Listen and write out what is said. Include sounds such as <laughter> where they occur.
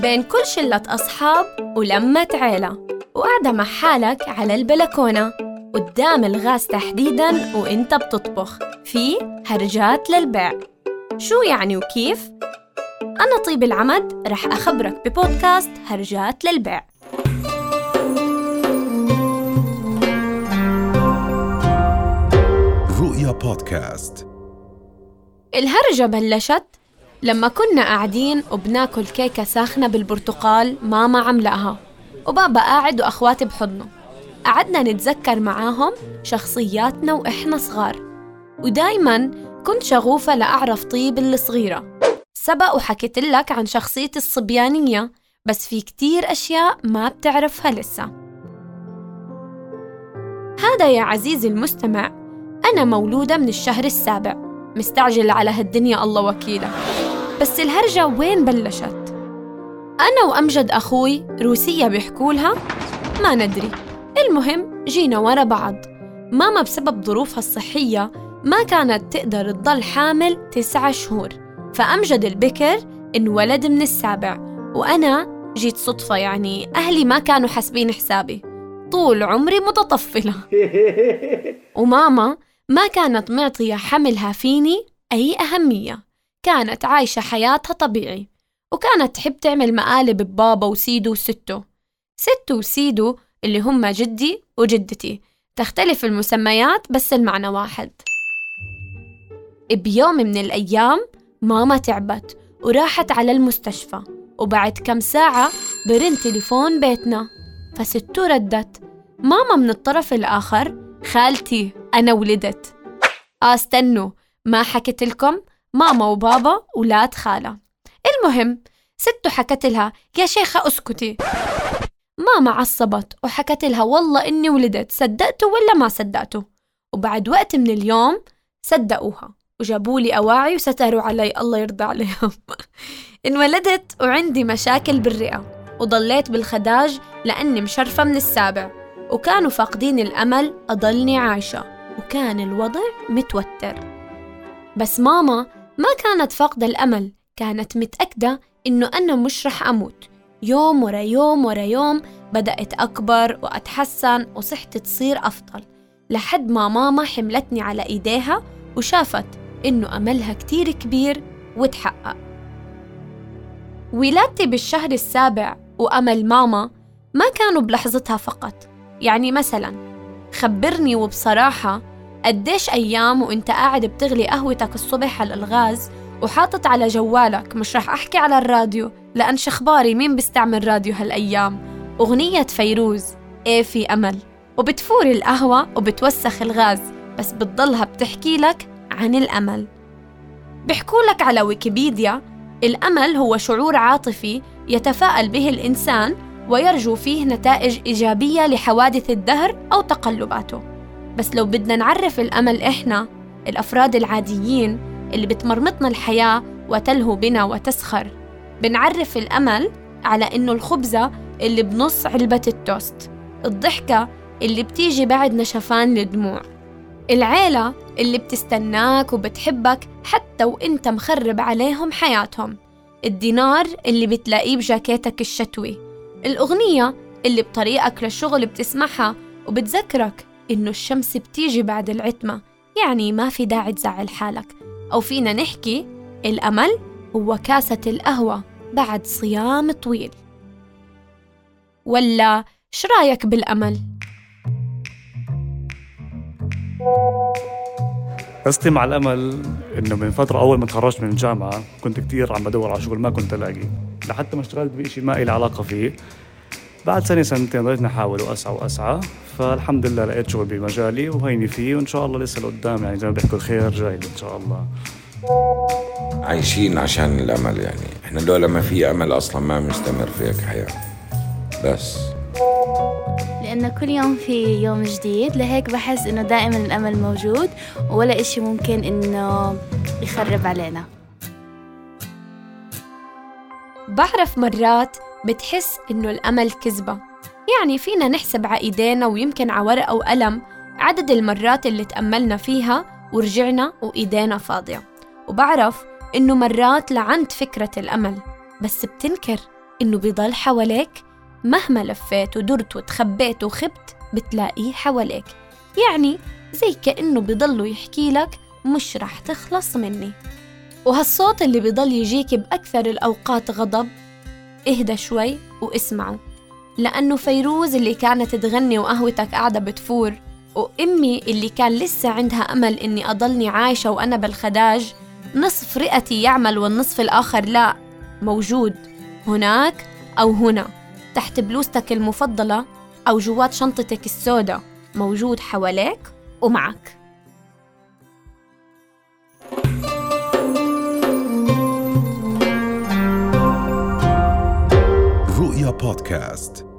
بين كل شلة أصحاب ولمة عيلة. وقاعدة مع حالك على البلكونة. قدام الغاز تحديداً وإنت بتطبخ. في هرجات للبيع. شو يعني وكيف؟ أنا طيب العمد رح أخبرك ببودكاست هرجات للبيع. رؤيا بودكاست. الهرجة بلشت لما كنا قاعدين وبناكل كيكة ساخنة بالبرتقال ماما عملقها. وبابا قاعد وأخواتي بحضنه. قعدنا نتذكر معاهم شخصياتنا وإحنا صغار. ودايما كنت شغوفة لأعرف طيب الصغيرة سبق وحكيت لك عن شخصيتي الصبيانية بس في كتير أشياء ما بتعرفها لسه. هذا يا عزيزي المستمع أنا مولودة من الشهر السابع. مستعجل على هالدنيا الله وكيلة. بس الهرجة وين بلشت؟ أنا وأمجد أخوي روسية بيحكولها ما ندري. المهم جينا ورا بعض. ماما بسبب ظروفها الصحية ما كانت تقدر تضل حامل تسعة شهور. فأمجد البكر انولد من السابع. وأنا جيت صدفة يعني أهلي ما كانوا حاسبين حسابي. طول عمري متطفلة. <laughs> وماما ما كانت معطية حملها فيني أي أهمية. كانت عايشة حياتها طبيعي وكانت تحب تعمل مقالب ببابا وسيدو وستو. ستو وسيدو اللي هم جدي وجدتي. تختلف المسميات بس المعنى واحد. بيوم من الأيام ماما تعبت وراحت على المستشفى وبعد كم ساعة برن تليفون بيتنا. فستو ردت ماما من الطرف الآخر خالتي أنا ولدت. آه استنوا ما حكيت لكم؟ ماما وبابا ولاد خالة. المهم ستو حكت لها يا شيخة اسكتي. ماما عصبت وحكت لها والله إني ولدت صدقتوا ولا ما صدقتوا؟ وبعد وقت من اليوم صدقوها وجابوا لي أواعي وستروا علي الله يرضى عليهم. <laughs> انولدت وعندي مشاكل بالرئة وضليت بالخداج لأني مشرفة من السابع وكانوا فاقدين الأمل أضلني عايشة وكان الوضع متوتر. بس ماما ما كانت فاقدة الأمل كانت متأكدة إنه أنا مش رح أموت. يوم ورا يوم ورا يوم بدأت أكبر وأتحسن وصحتي تصير أفضل لحد ما ماما حملتني على إيديها وشافت إنه أملها كتير كبير وتحقق. ولادتي بالشهر السابع وأمل ماما ما كانوا بلحظتها فقط. يعني مثلا خبرني وبصراحة قديش أيام وإنت قاعد بتغلي قهوتك الصبح على الغاز وحاطط على جوالك مش رح أحكي على الراديو؟ لأن شخباري مين بيستعمل راديو هالأيام؟ أغنية فيروز إيه في أمل؟ وبتفور القهوة وبتوسخ الغاز بس بتضلها بتحكي لك عن الأمل. بيحكوا لك على ويكيبيديا الأمل هو شعور عاطفي يتفاءل به الإنسان ويرجو فيه نتائج إيجابية لحوادث الدهر أو تقلباته. بس لو بدنا نعرف الأمل إحنا الأفراد العاديين اللي بتمرمطنا الحياة وتلهو بنا وتسخر. بنعرف الأمل على إنه الخبزة اللي بنص علبة التوست الضحكة اللي بتيجي بعد نشفان الدموع العيلة اللي بتستناك وبتحبك حتى وإنت مخرب عليهم حياتهم الدينار اللي بتلاقيه بجاكيتك الشتوي الأغنية اللي بطريقك للشغل بتسمعها وبتذكرك إنه الشمس بتيجي بعد العتمة يعني ما في داعي تزعل حالك. أو فينا نحكي الأمل هو كاسة القهوة بعد صيام طويل. ولا شو رأيك بالأمل؟ قصتي مع الأمل إنه من فترة أول ما تخرجت من الجامعة كنت كثير عم بدور على شغل ما كنت ألاقي. لحتى ما اشتغلت بشيء ما لي علاقة فيه. بعد سنه سنتين ضليتني احاول واسعى واسعى فالحمد لله لقيت شغل بمجالي وهيني فيه وإن شاء الله لسه لقدام يعني زي ما بيحكوا الخير جاي إن شاء الله. عايشين عشان الأمل يعني. إحنا لولا ما في أمل أصلا ما بنستمر في هيك حياة. بس. لأنه كل يوم في يوم جديد لهيك بحس إنه دائما الأمل موجود ولا إشي ممكن إنه يخرب علينا. بعرف مرات بتحس إنه الأمل كذبة. يعني فينا نحسب على إيدينا ويمكن على ورقة وقلم عدد المرات اللي تأملنا فيها ورجعنا وإيدينا فاضية. وبعرف إنه مرات لعنت فكرة الأمل بس بتنكر إنه بيضل حواليك. مهما لفيت ودرت وتخبيت وخبت بتلاقيه حواليك. يعني زي كأنه بضله يحكي لك مش رح تخلص مني. وهالصوت اللي بضل يجيك بأكثر الأوقات غضب اهدى شوي واسمعه لأنه فيروز اللي كانت تغني وقهوتك قاعدة بتفور وأمي اللي كان لسه عندها أمل إني أضلني عايشة وأنا بالخداج نصف رئتي يعمل والنصف الآخر لا موجود هناك أو هنا تحت بلوزتك المفضلة أو جوات شنطتك السوداء موجود حواليك ومعك. بودكاست